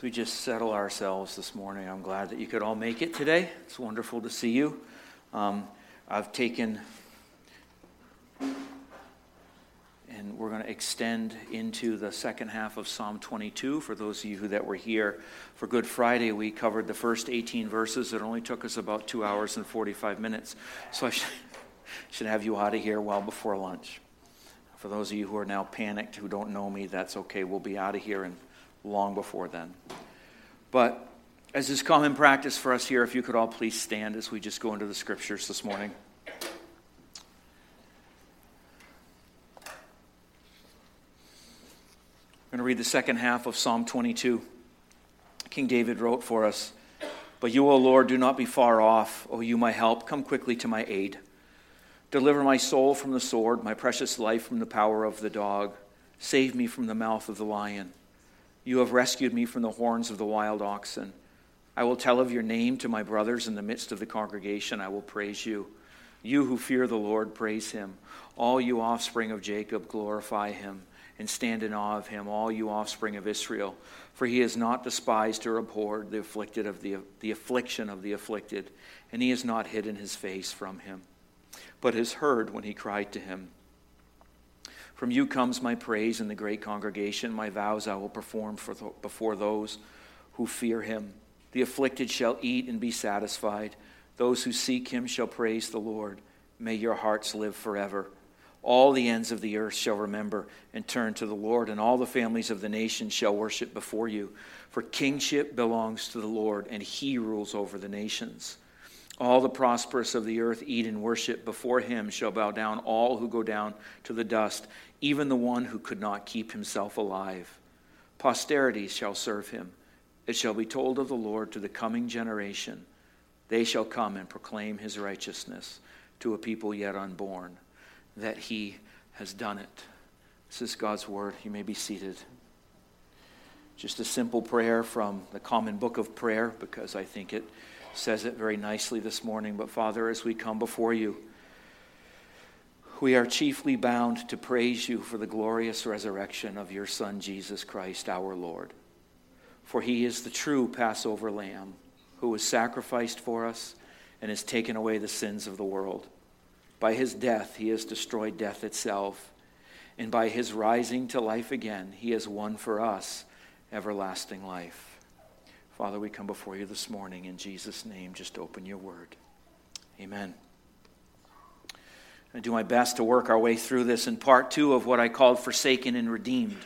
So we just settle ourselves this morning. I'm glad that you could all make it today. It's wonderful to see you. Um, I've taken, and we're going to extend into the second half of Psalm 22. For those of you that were here for Good Friday, we covered the first 18 verses. It only took us about two hours and 45 minutes. So I should, should have you out of here well before lunch. For those of you who are now panicked, who don't know me, that's okay. We'll be out of here in long before then. But as is common practice for us here, if you could all please stand as we just go into the scriptures this morning. I'm going to read the second half of Psalm 22. King David wrote for us But you, O Lord, do not be far off. O you, my help, come quickly to my aid. Deliver my soul from the sword, my precious life from the power of the dog. Save me from the mouth of the lion. You have rescued me from the horns of the wild oxen. I will tell of your name to my brothers in the midst of the congregation. I will praise you. You who fear the Lord, praise him. All you offspring of Jacob, glorify him and stand in awe of him, all you offspring of Israel. For he has not despised or abhorred the afflicted of the, the affliction of the afflicted, and he has not hidden his face from him, but has heard when he cried to him. From you comes my praise in the great congregation. My vows I will perform th- before those who fear him. The afflicted shall eat and be satisfied. Those who seek him shall praise the Lord. May your hearts live forever. All the ends of the earth shall remember and turn to the Lord, and all the families of the nations shall worship before you. For kingship belongs to the Lord, and he rules over the nations. All the prosperous of the earth eat and worship. Before him shall bow down all who go down to the dust, even the one who could not keep himself alive. Posterity shall serve him. It shall be told of the Lord to the coming generation. They shall come and proclaim his righteousness to a people yet unborn, that he has done it. This is God's word. You may be seated. Just a simple prayer from the common book of prayer, because I think it says it very nicely this morning. But Father, as we come before you, we are chiefly bound to praise you for the glorious resurrection of your Son, Jesus Christ, our Lord. For he is the true Passover lamb who was sacrificed for us and has taken away the sins of the world. By his death, he has destroyed death itself. And by his rising to life again, he has won for us everlasting life. Father, we come before you this morning in Jesus' name. Just open your word. Amen. I do my best to work our way through this in part two of what I called Forsaken and Redeemed.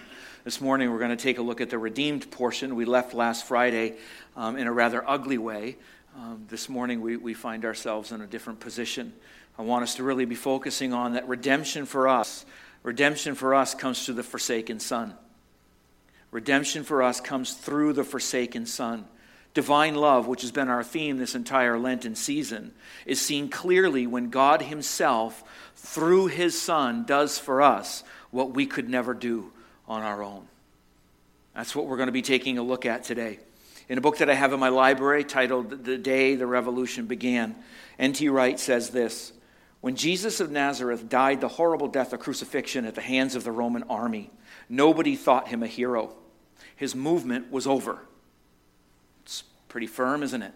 This morning, we're going to take a look at the redeemed portion. We left last Friday um, in a rather ugly way. Um, this morning, we, we find ourselves in a different position. I want us to really be focusing on that redemption for us. Redemption for us comes through the forsaken Son. Redemption for us comes through the forsaken Son. Divine love, which has been our theme this entire Lenten season, is seen clearly when God Himself, through His Son, does for us what we could never do on our own. That's what we're going to be taking a look at today. In a book that I have in my library titled The Day the Revolution Began, N.T. Wright says this When Jesus of Nazareth died the horrible death of crucifixion at the hands of the Roman army, nobody thought him a hero his movement was over. Pretty firm, isn't it?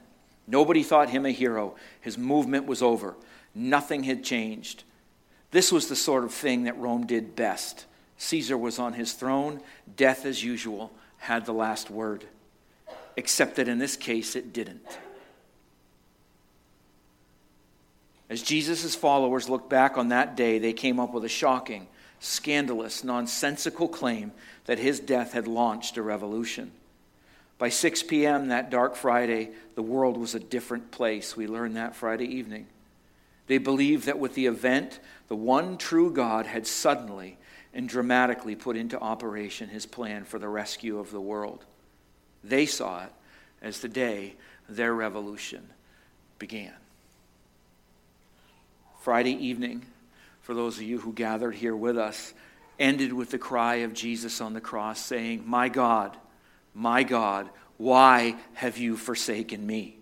Nobody thought him a hero. His movement was over. Nothing had changed. This was the sort of thing that Rome did best. Caesar was on his throne. Death, as usual, had the last word. Except that in this case, it didn't. As Jesus' followers looked back on that day, they came up with a shocking, scandalous, nonsensical claim that his death had launched a revolution. By 6 p.m. that dark Friday, the world was a different place. We learned that Friday evening. They believed that with the event, the one true God had suddenly and dramatically put into operation his plan for the rescue of the world. They saw it as the day their revolution began. Friday evening, for those of you who gathered here with us, ended with the cry of Jesus on the cross saying, My God, my God, why have you forsaken me?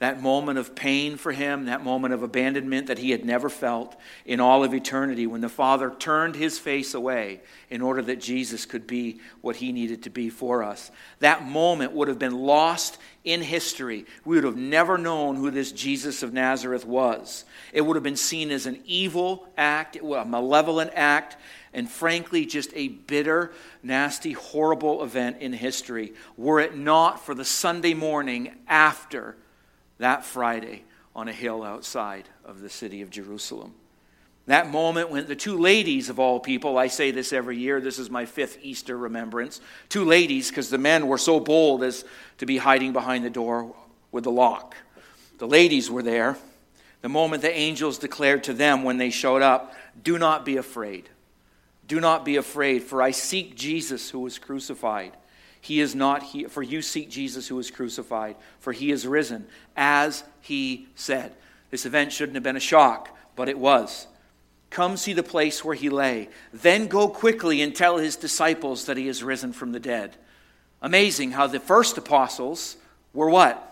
That moment of pain for him, that moment of abandonment that he had never felt in all of eternity when the Father turned his face away in order that Jesus could be what he needed to be for us. That moment would have been lost in history. We would have never known who this Jesus of Nazareth was. It would have been seen as an evil act, a malevolent act, and frankly, just a bitter, nasty, horrible event in history, were it not for the Sunday morning after that Friday on a hill outside of the city of Jerusalem. That moment when the two ladies of all people, I say this every year, this is my fifth Easter remembrance, two ladies, because the men were so bold as to be hiding behind the door with the lock. The ladies were there. The moment the angels declared to them when they showed up, Do not be afraid. Do not be afraid, for I seek Jesus who was crucified. He is not here, for you seek Jesus who was crucified, for he is risen, as he said. This event shouldn't have been a shock, but it was. Come see the place where he lay. Then go quickly and tell his disciples that he is risen from the dead. Amazing how the first apostles were what?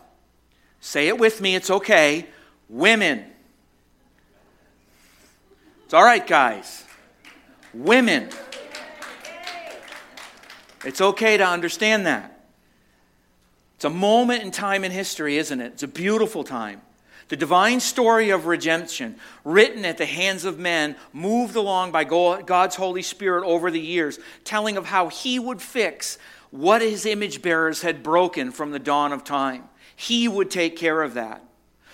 Say it with me, it's okay. Women. It's all right, guys. Women. It's okay to understand that. It's a moment in time in history, isn't it? It's a beautiful time. The divine story of redemption, written at the hands of men, moved along by God's Holy Spirit over the years, telling of how He would fix what His image bearers had broken from the dawn of time. He would take care of that.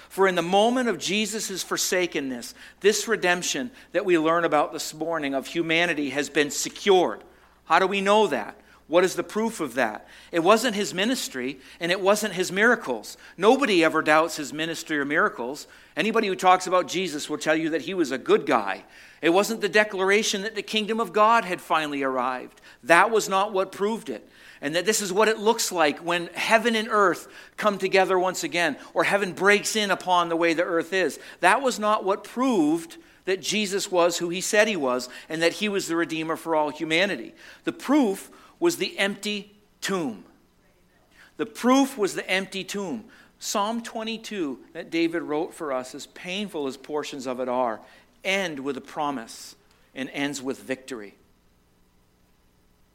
For in the moment of Jesus' forsakenness, this redemption that we learn about this morning of humanity has been secured. How do we know that? What is the proof of that? It wasn't his ministry and it wasn't his miracles. Nobody ever doubts his ministry or miracles. Anybody who talks about Jesus will tell you that he was a good guy. It wasn't the declaration that the kingdom of God had finally arrived. That was not what proved it. And that this is what it looks like when heaven and earth come together once again, or heaven breaks in upon the way the earth is. That was not what proved that Jesus was who he said he was and that he was the Redeemer for all humanity. The proof was the empty tomb. The proof was the empty tomb. Psalm 22 that David wrote for us, as painful as portions of it are, end with a promise and ends with victory.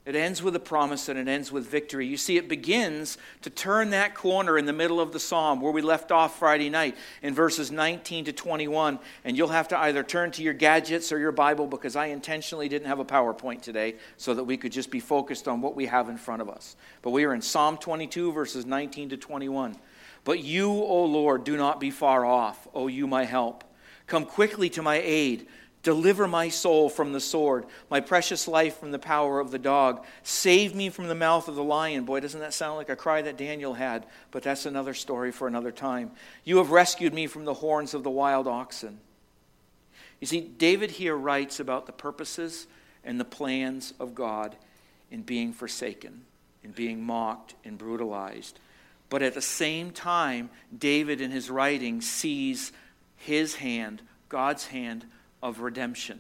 It ends with a promise and it ends with victory. You see, it begins to turn that corner in the middle of the psalm where we left off Friday night in verses 19 to 21. And you'll have to either turn to your gadgets or your Bible because I intentionally didn't have a PowerPoint today so that we could just be focused on what we have in front of us. But we are in Psalm 22, verses 19 to 21. But you, O Lord, do not be far off, O you, my help. Come quickly to my aid. Deliver my soul from the sword, my precious life from the power of the dog. Save me from the mouth of the lion. Boy, doesn't that sound like a cry that Daniel had? But that's another story for another time. You have rescued me from the horns of the wild oxen. You see, David here writes about the purposes and the plans of God in being forsaken, in being mocked and brutalized. But at the same time, David in his writing sees his hand, God's hand, of redemption.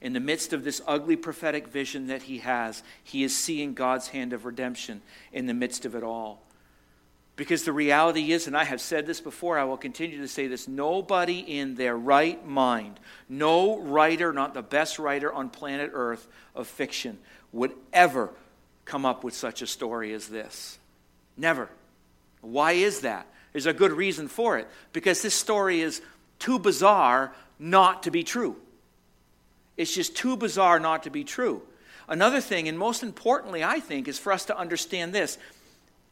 In the midst of this ugly prophetic vision that he has, he is seeing God's hand of redemption in the midst of it all. Because the reality is, and I have said this before, I will continue to say this nobody in their right mind, no writer, not the best writer on planet Earth of fiction, would ever come up with such a story as this. Never. Why is that? There's a good reason for it. Because this story is too bizarre not to be true. It's just too bizarre not to be true. Another thing, and most importantly, I think, is for us to understand this.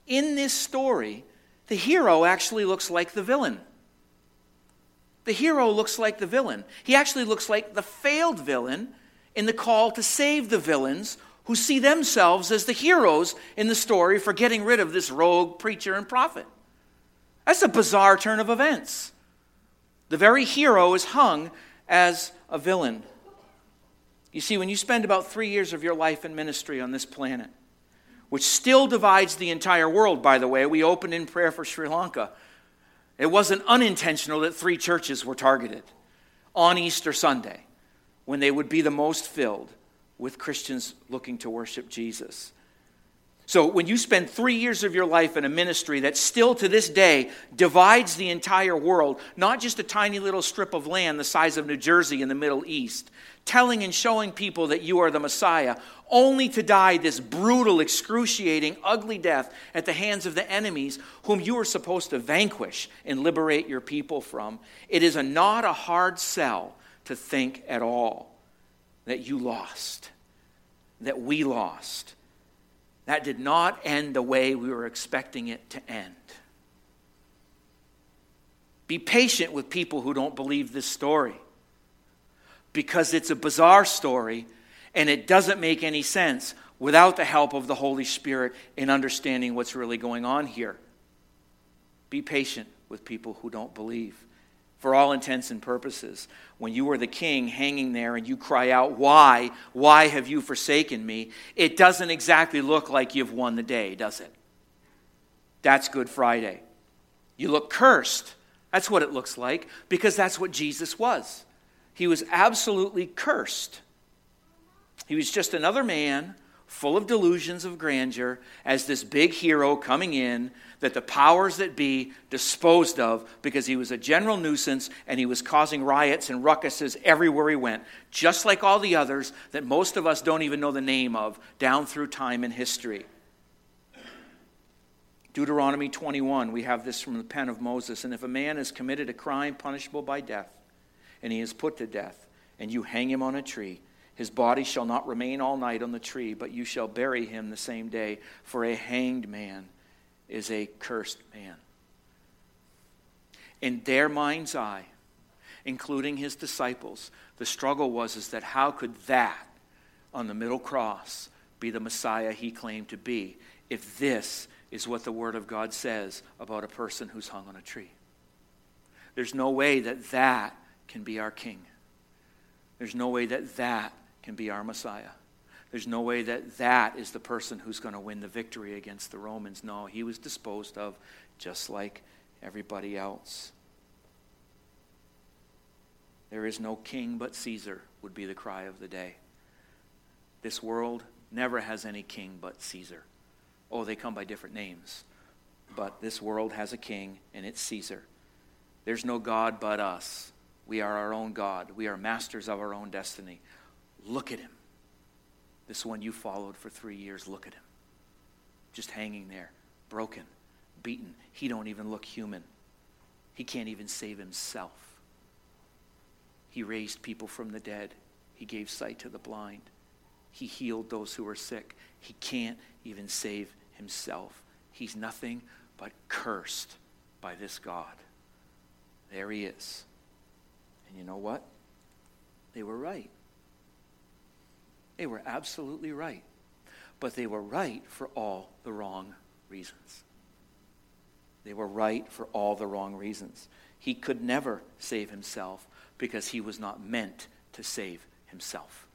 In this story, the hero actually looks like the villain. The hero looks like the villain. He actually looks like the failed villain in the call to save the villains who see themselves as the heroes in the story for getting rid of this rogue preacher and prophet. That's a bizarre turn of events. The very hero is hung as a villain. You see, when you spend about three years of your life in ministry on this planet, which still divides the entire world, by the way, we opened in prayer for Sri Lanka. It wasn't unintentional that three churches were targeted on Easter Sunday when they would be the most filled with Christians looking to worship Jesus. So, when you spend three years of your life in a ministry that still to this day divides the entire world, not just a tiny little strip of land the size of New Jersey in the Middle East, telling and showing people that you are the Messiah, only to die this brutal, excruciating, ugly death at the hands of the enemies whom you are supposed to vanquish and liberate your people from, it is a, not a hard sell to think at all that you lost, that we lost that did not end the way we were expecting it to end. Be patient with people who don't believe this story because it's a bizarre story and it doesn't make any sense without the help of the Holy Spirit in understanding what's really going on here. Be patient with people who don't believe for all intents and purposes. When you are the king hanging there and you cry out, Why? Why have you forsaken me? It doesn't exactly look like you've won the day, does it? That's Good Friday. You look cursed. That's what it looks like because that's what Jesus was. He was absolutely cursed. He was just another man full of delusions of grandeur as this big hero coming in that the powers that be disposed of because he was a general nuisance and he was causing riots and ruckuses everywhere he went, just like all the others that most of us don't even know the name of down through time and history. Deuteronomy 21, we have this from the pen of Moses. And if a man has committed a crime punishable by death, and he is put to death, and you hang him on a tree, his body shall not remain all night on the tree, but you shall bury him the same day, for a hanged man is a cursed man. In their mind's eye, including his disciples, the struggle was is that how could that on the middle cross be the Messiah he claimed to be if this is what the Word of God says about a person who's hung on a tree? There's no way that that can be our king. There's no way that that can be our Messiah. There's no way that that is the person who's going to win the victory against the Romans. No, he was disposed of just like everybody else. There is no king but Caesar, would be the cry of the day. This world never has any king but Caesar. Oh, they come by different names. But this world has a king, and it's Caesar. There's no God but us. We are our own God. We are masters of our own destiny. Look at him. This one you followed for three years, look at him. Just hanging there, broken, beaten. He don't even look human. He can't even save himself. He raised people from the dead. He gave sight to the blind. He healed those who were sick. He can't even save himself. He's nothing but cursed by this God. There he is. And you know what? They were right. They were absolutely right. But they were right for all the wrong reasons. They were right for all the wrong reasons. He could never save himself because he was not meant to save himself.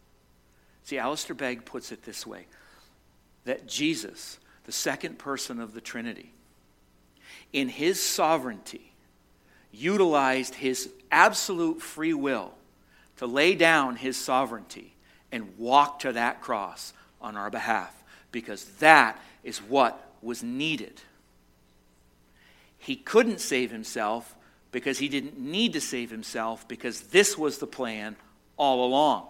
See, Alistair Begg puts it this way that Jesus, the second person of the Trinity, in his sovereignty, utilized his absolute free will to lay down his sovereignty and walk to that cross on our behalf because that is what was needed. He couldn't save himself because he didn't need to save himself because this was the plan all along.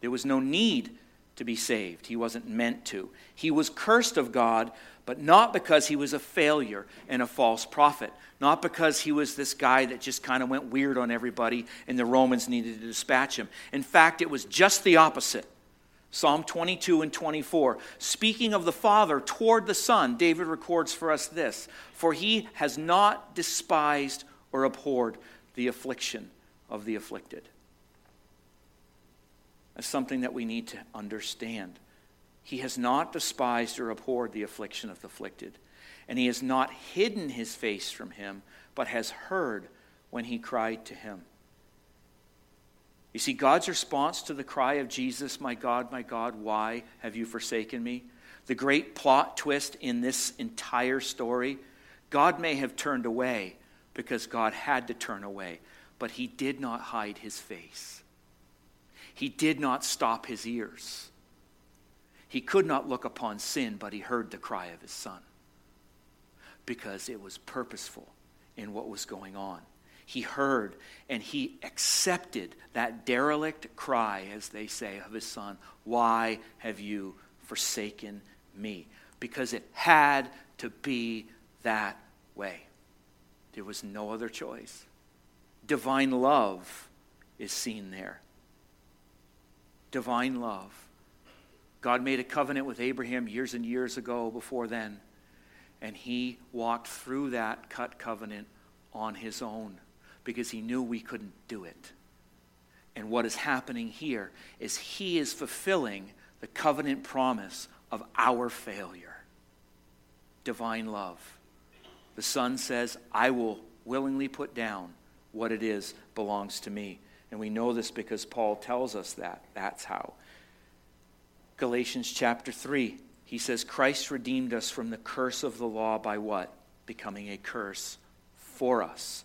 There was no need to be saved. He wasn't meant to. He was cursed of God, but not because he was a failure and a false prophet, not because he was this guy that just kind of went weird on everybody and the Romans needed to dispatch him. In fact, it was just the opposite. Psalm 22 and 24. Speaking of the Father toward the Son, David records for us this For he has not despised or abhorred the affliction of the afflicted. Something that we need to understand. He has not despised or abhorred the affliction of the afflicted and he has not hidden his face from him, but has heard when he cried to him. You see, God's response to the cry of Jesus, My God, my God, why have you forsaken me? The great plot twist in this entire story God may have turned away because God had to turn away, but he did not hide his face. He did not stop his ears. He could not look upon sin, but he heard the cry of his son because it was purposeful in what was going on. He heard and he accepted that derelict cry, as they say, of his son Why have you forsaken me? Because it had to be that way. There was no other choice. Divine love is seen there. Divine love. God made a covenant with Abraham years and years ago before then, and he walked through that cut covenant on his own because he knew we couldn't do it. And what is happening here is he is fulfilling the covenant promise of our failure divine love. The Son says, I will willingly put down what it is belongs to me. And we know this because Paul tells us that. That's how. Galatians chapter 3, he says, Christ redeemed us from the curse of the law by what? Becoming a curse for us.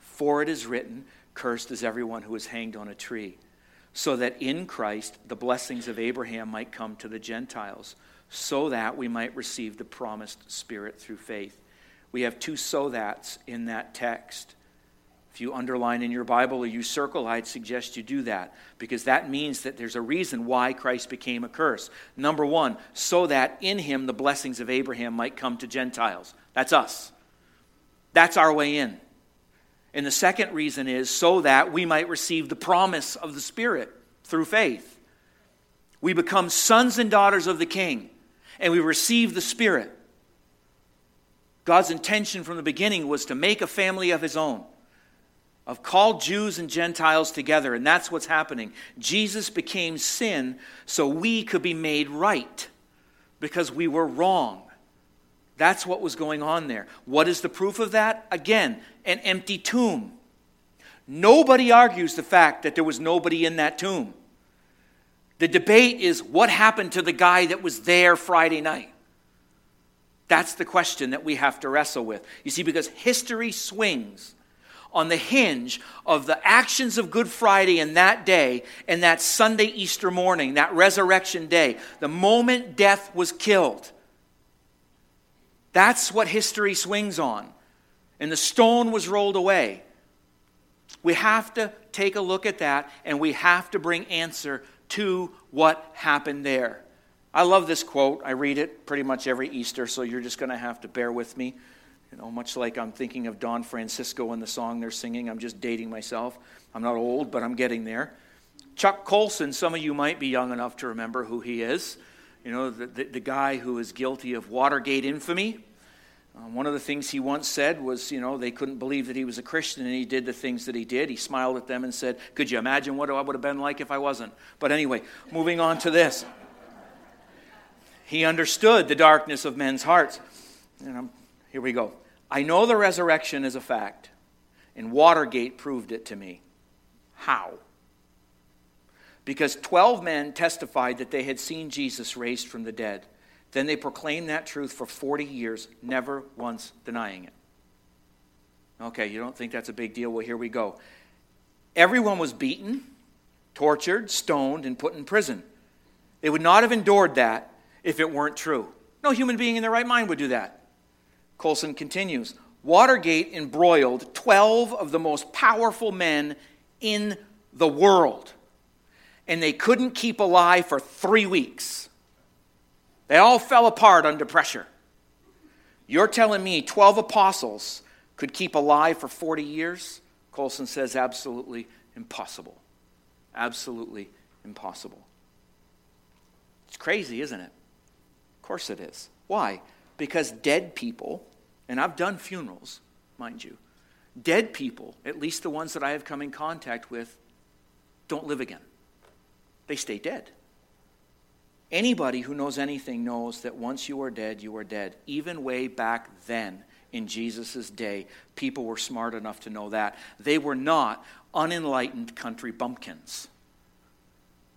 For it is written, Cursed is everyone who is hanged on a tree, so that in Christ the blessings of Abraham might come to the Gentiles so that we might receive the promised Spirit through faith. We have two so that's in that text. If you underline in your Bible or you circle, I'd suggest you do that because that means that there's a reason why Christ became a curse. Number one, so that in him the blessings of Abraham might come to Gentiles. That's us. That's our way in. And the second reason is so that we might receive the promise of the Spirit through faith. We become sons and daughters of the King and we receive the Spirit. God's intention from the beginning was to make a family of his own, of called Jews and Gentiles together, and that's what's happening. Jesus became sin so we could be made right because we were wrong. That's what was going on there. What is the proof of that? Again, an empty tomb. Nobody argues the fact that there was nobody in that tomb. The debate is what happened to the guy that was there Friday night? That's the question that we have to wrestle with. You see, because history swings on the hinge of the actions of Good Friday and that day and that Sunday Easter morning, that resurrection day, the moment death was killed. That's what history swings on. And the stone was rolled away. We have to take a look at that and we have to bring answer to what happened there. I love this quote. I read it pretty much every Easter, so you're just going to have to bear with me. You know, much like I'm thinking of Don Francisco and the song they're singing. I'm just dating myself. I'm not old, but I'm getting there. Chuck Colson, some of you might be young enough to remember who he is. You know, the, the, the guy who is guilty of Watergate infamy. Um, one of the things he once said was, you know, they couldn't believe that he was a Christian and he did the things that he did. He smiled at them and said, Could you imagine what I would have been like if I wasn't? But anyway, moving on to this. He understood the darkness of men's hearts. And um, here we go. I know the resurrection is a fact, and Watergate proved it to me. How? Because 12 men testified that they had seen Jesus raised from the dead. Then they proclaimed that truth for 40 years, never once denying it. Okay, you don't think that's a big deal? Well, here we go. Everyone was beaten, tortured, stoned, and put in prison. They would not have endured that if it weren't true. No human being in their right mind would do that. Colson continues Watergate embroiled 12 of the most powerful men in the world, and they couldn't keep alive for three weeks. They all fell apart under pressure. You're telling me 12 apostles could keep alive for 40 years? Colson says absolutely impossible. Absolutely impossible. It's crazy, isn't it? Of course it is. Why? Because dead people, and I've done funerals, mind you, dead people, at least the ones that I have come in contact with, don't live again. They stay dead. Anybody who knows anything knows that once you are dead, you are dead. Even way back then, in Jesus' day, people were smart enough to know that. They were not unenlightened country bumpkins.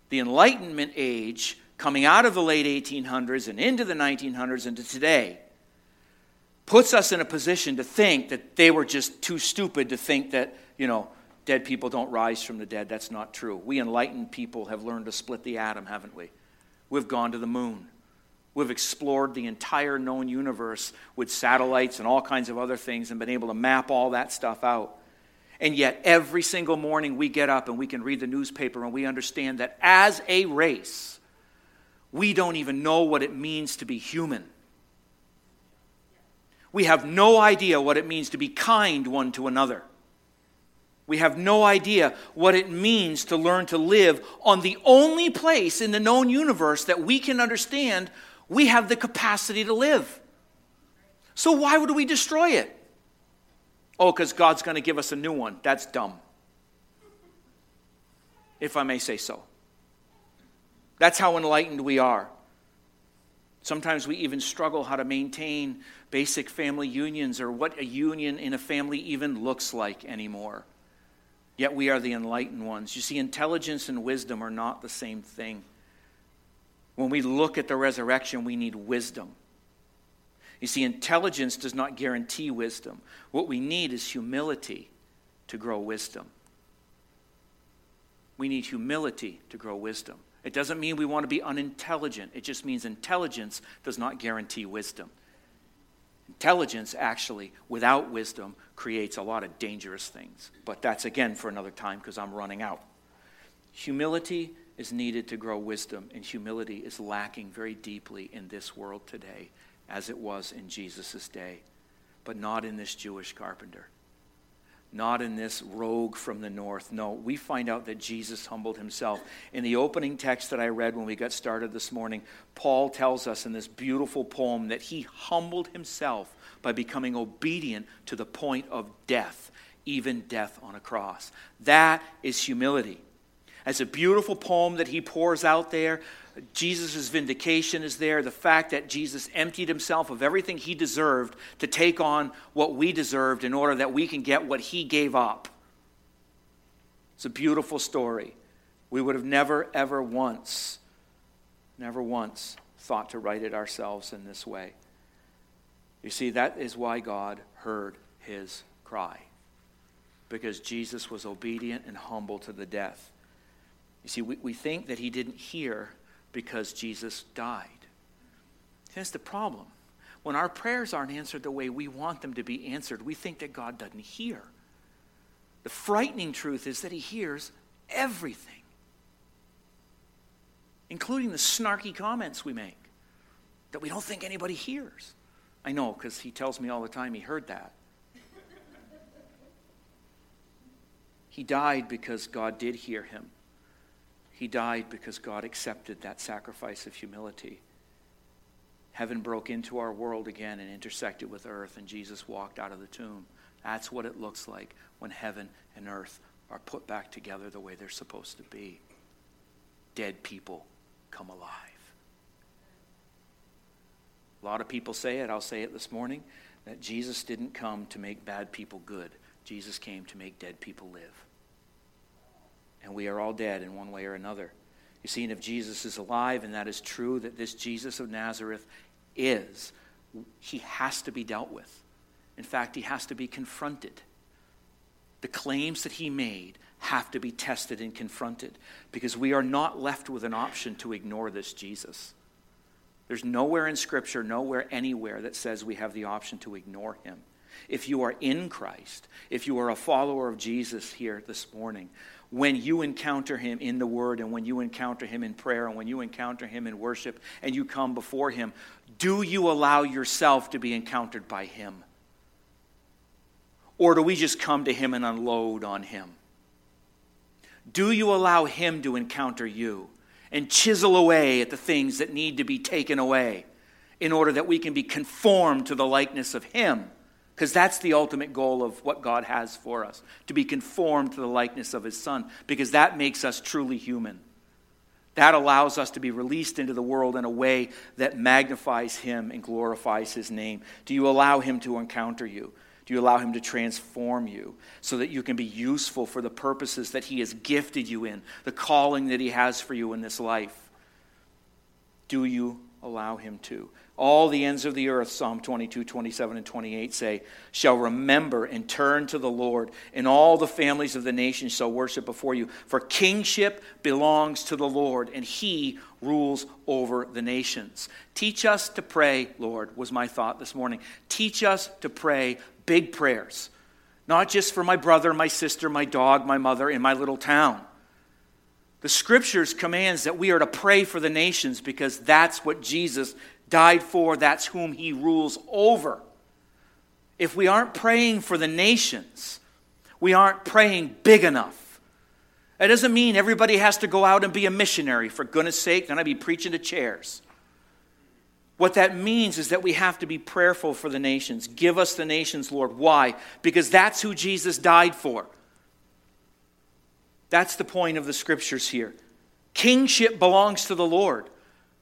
The Enlightenment age, coming out of the late 1800s and into the 1900s and to today, puts us in a position to think that they were just too stupid to think that, you know, dead people don't rise from the dead. That's not true. We enlightened people have learned to split the atom, haven't we? We've gone to the moon. We've explored the entire known universe with satellites and all kinds of other things and been able to map all that stuff out. And yet, every single morning we get up and we can read the newspaper and we understand that as a race, we don't even know what it means to be human. We have no idea what it means to be kind one to another. We have no idea what it means to learn to live on the only place in the known universe that we can understand we have the capacity to live. So why would we destroy it? Oh, because God's going to give us a new one. That's dumb. If I may say so. That's how enlightened we are. Sometimes we even struggle how to maintain basic family unions or what a union in a family even looks like anymore. Yet we are the enlightened ones. You see, intelligence and wisdom are not the same thing. When we look at the resurrection, we need wisdom. You see, intelligence does not guarantee wisdom. What we need is humility to grow wisdom. We need humility to grow wisdom. It doesn't mean we want to be unintelligent, it just means intelligence does not guarantee wisdom. Intelligence, actually, without wisdom, creates a lot of dangerous things. But that's again for another time because I'm running out. Humility is needed to grow wisdom, and humility is lacking very deeply in this world today, as it was in Jesus' day, but not in this Jewish carpenter not in this rogue from the north. No, we find out that Jesus humbled himself. In the opening text that I read when we got started this morning, Paul tells us in this beautiful poem that he humbled himself by becoming obedient to the point of death, even death on a cross. That is humility. As a beautiful poem that he pours out there, Jesus' vindication is there. The fact that Jesus emptied himself of everything he deserved to take on what we deserved in order that we can get what he gave up. It's a beautiful story. We would have never, ever once, never once thought to write it ourselves in this way. You see, that is why God heard his cry, because Jesus was obedient and humble to the death. You see, we, we think that he didn't hear because Jesus died. Here's the problem. When our prayers aren't answered the way we want them to be answered, we think that God doesn't hear. The frightening truth is that He hears everything, including the snarky comments we make that we don't think anybody hears. I know, because He tells me all the time He heard that. he died because God did hear him. He died because God accepted that sacrifice of humility. Heaven broke into our world again and intersected with earth, and Jesus walked out of the tomb. That's what it looks like when heaven and earth are put back together the way they're supposed to be. Dead people come alive. A lot of people say it, I'll say it this morning, that Jesus didn't come to make bad people good. Jesus came to make dead people live and we are all dead in one way or another. You see, and if Jesus is alive, and that is true, that this Jesus of Nazareth is, he has to be dealt with. In fact, he has to be confronted. The claims that he made have to be tested and confronted because we are not left with an option to ignore this Jesus. There's nowhere in Scripture, nowhere, anywhere that says we have the option to ignore him. If you are in Christ, if you are a follower of Jesus here this morning, when you encounter him in the word and when you encounter him in prayer and when you encounter him in worship and you come before him, do you allow yourself to be encountered by him? Or do we just come to him and unload on him? Do you allow him to encounter you and chisel away at the things that need to be taken away in order that we can be conformed to the likeness of him? Because that's the ultimate goal of what God has for us to be conformed to the likeness of His Son, because that makes us truly human. That allows us to be released into the world in a way that magnifies Him and glorifies His name. Do you allow Him to encounter you? Do you allow Him to transform you so that you can be useful for the purposes that He has gifted you in, the calling that He has for you in this life? Do you allow Him to? All the ends of the earth, Psalm 22, 27, and 28 say, shall remember and turn to the Lord, and all the families of the nations shall worship before you. For kingship belongs to the Lord, and he rules over the nations. Teach us to pray, Lord, was my thought this morning. Teach us to pray big prayers, not just for my brother, my sister, my dog, my mother in my little town. The scriptures commands that we are to pray for the nations because that's what Jesus died for, that's whom he rules over. If we aren't praying for the nations, we aren't praying big enough. That doesn't mean everybody has to go out and be a missionary. For goodness sake, then I'd be preaching to chairs. What that means is that we have to be prayerful for the nations. Give us the nations, Lord. Why? Because that's who Jesus died for. That's the point of the scriptures here. Kingship belongs to the Lord.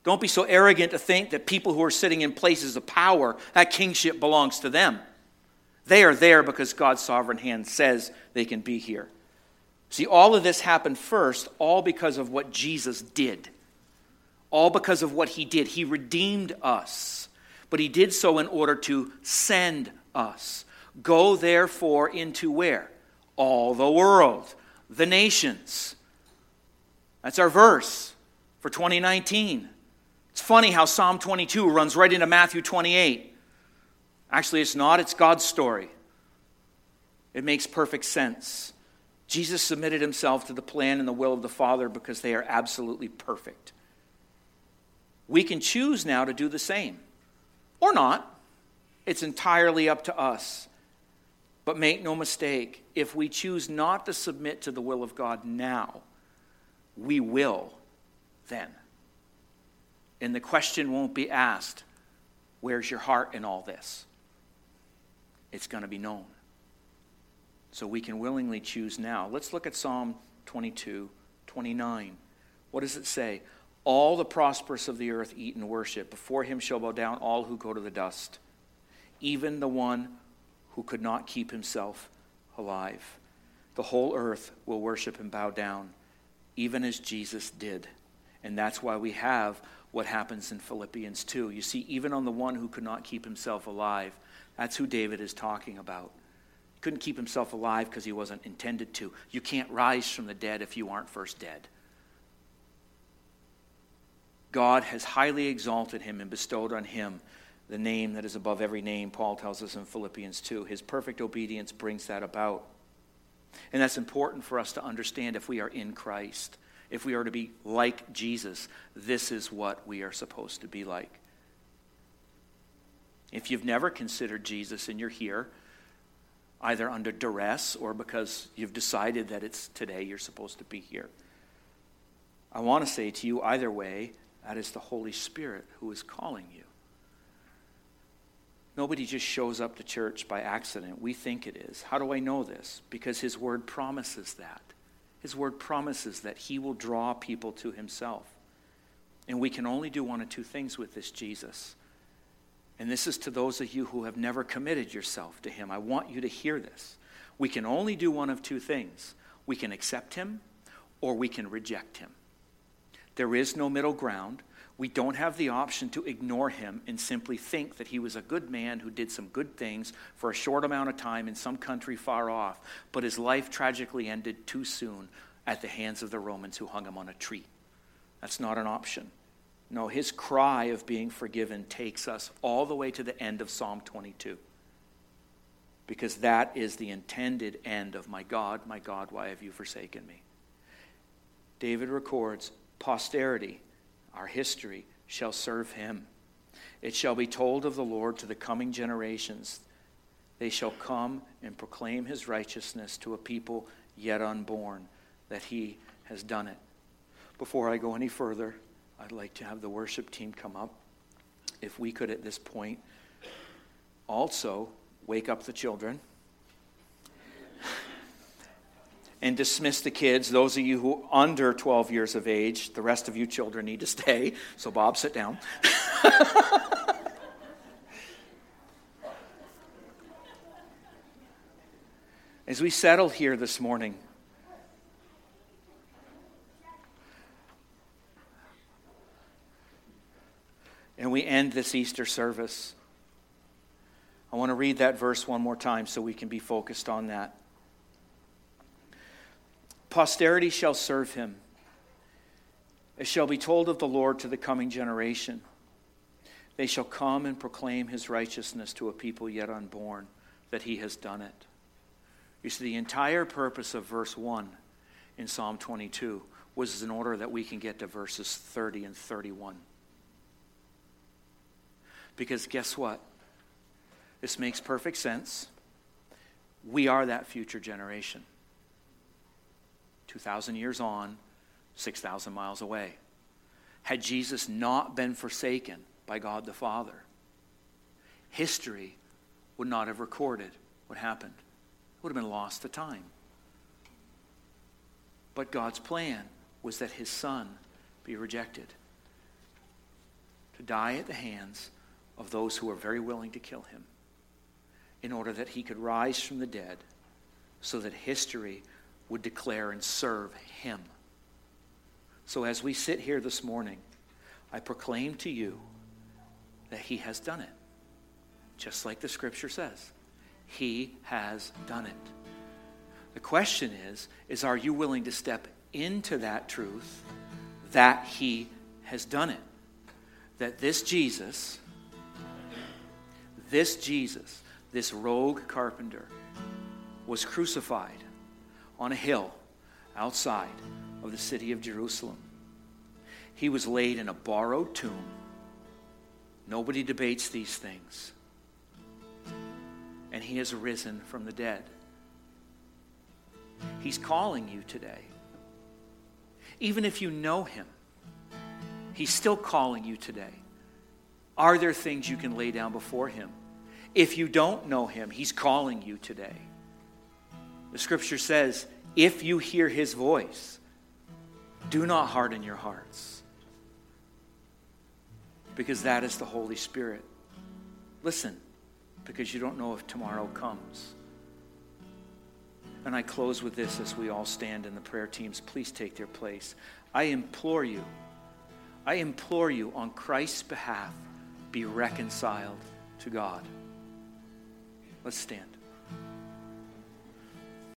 Don't be so arrogant to think that people who are sitting in places of power, that kingship belongs to them. They are there because God's sovereign hand says they can be here. See, all of this happened first, all because of what Jesus did. All because of what he did. He redeemed us, but he did so in order to send us. Go therefore into where? All the world, the nations. That's our verse for 2019. It's funny how Psalm 22 runs right into Matthew 28. Actually, it's not, it's God's story. It makes perfect sense. Jesus submitted himself to the plan and the will of the Father because they are absolutely perfect. We can choose now to do the same or not. It's entirely up to us. But make no mistake, if we choose not to submit to the will of God now, we will then. And the question won't be asked, Where's your heart in all this? it's going to be known. So we can willingly choose now. Let's look at Psalm 22, 29. What does it say? All the prosperous of the earth eat and worship. Before him shall bow down all who go to the dust, even the one who could not keep himself alive. The whole earth will worship and bow down, even as Jesus did. And that's why we have what happens in Philippians 2. You see, even on the one who could not keep himself alive, that's who David is talking about. Couldn't keep himself alive because he wasn't intended to. You can't rise from the dead if you aren't first dead. God has highly exalted him and bestowed on him the name that is above every name, Paul tells us in Philippians 2. His perfect obedience brings that about. And that's important for us to understand if we are in Christ. If we are to be like Jesus, this is what we are supposed to be like. If you've never considered Jesus and you're here, either under duress or because you've decided that it's today you're supposed to be here, I want to say to you, either way, that is the Holy Spirit who is calling you. Nobody just shows up to church by accident. We think it is. How do I know this? Because His Word promises that. His Word promises that He will draw people to Himself. And we can only do one of two things with this Jesus and this is to those of you who have never committed yourself to Him. I want you to hear this. We can only do one of two things we can accept Him or we can reject Him. There is no middle ground. We don't have the option to ignore him and simply think that he was a good man who did some good things for a short amount of time in some country far off, but his life tragically ended too soon at the hands of the Romans who hung him on a tree. That's not an option. No, his cry of being forgiven takes us all the way to the end of Psalm 22. Because that is the intended end of my God, my God, why have you forsaken me? David records, posterity, our history, shall serve him. It shall be told of the Lord to the coming generations. They shall come and proclaim his righteousness to a people yet unborn, that he has done it. Before I go any further, I'd like to have the worship team come up. If we could at this point also wake up the children and dismiss the kids. Those of you who under 12 years of age, the rest of you children need to stay. So, Bob, sit down. As we settle here this morning, and we end this Easter service. I want to read that verse one more time so we can be focused on that. Posterity shall serve him. It shall be told of the Lord to the coming generation. They shall come and proclaim his righteousness to a people yet unborn, that he has done it. You see, the entire purpose of verse 1 in Psalm 22 was in order that we can get to verses 30 and 31. Because guess what? This makes perfect sense. We are that future generation. 2,000 years on, 6,000 miles away. Had Jesus not been forsaken by God the Father, history would not have recorded what happened. It would have been lost to time. But God's plan was that his son be rejected, to die at the hands of those who were very willing to kill him, in order that he could rise from the dead, so that history would declare and serve him. So as we sit here this morning, I proclaim to you that he has done it, just like the scripture says. He has done it. The question is, is are you willing to step into that truth that he has done it? That this Jesus, this Jesus, this rogue carpenter, was crucified on a hill outside of the city of Jerusalem. He was laid in a borrowed tomb. Nobody debates these things. And he has risen from the dead. He's calling you today. Even if you know him, he's still calling you today. Are there things you can lay down before him? If you don't know him, he's calling you today. The scripture says, if you hear his voice, do not harden your hearts. Because that is the Holy Spirit. Listen, because you don't know if tomorrow comes. And I close with this as we all stand in the prayer teams. Please take their place. I implore you, I implore you on Christ's behalf, be reconciled to God. Let's stand.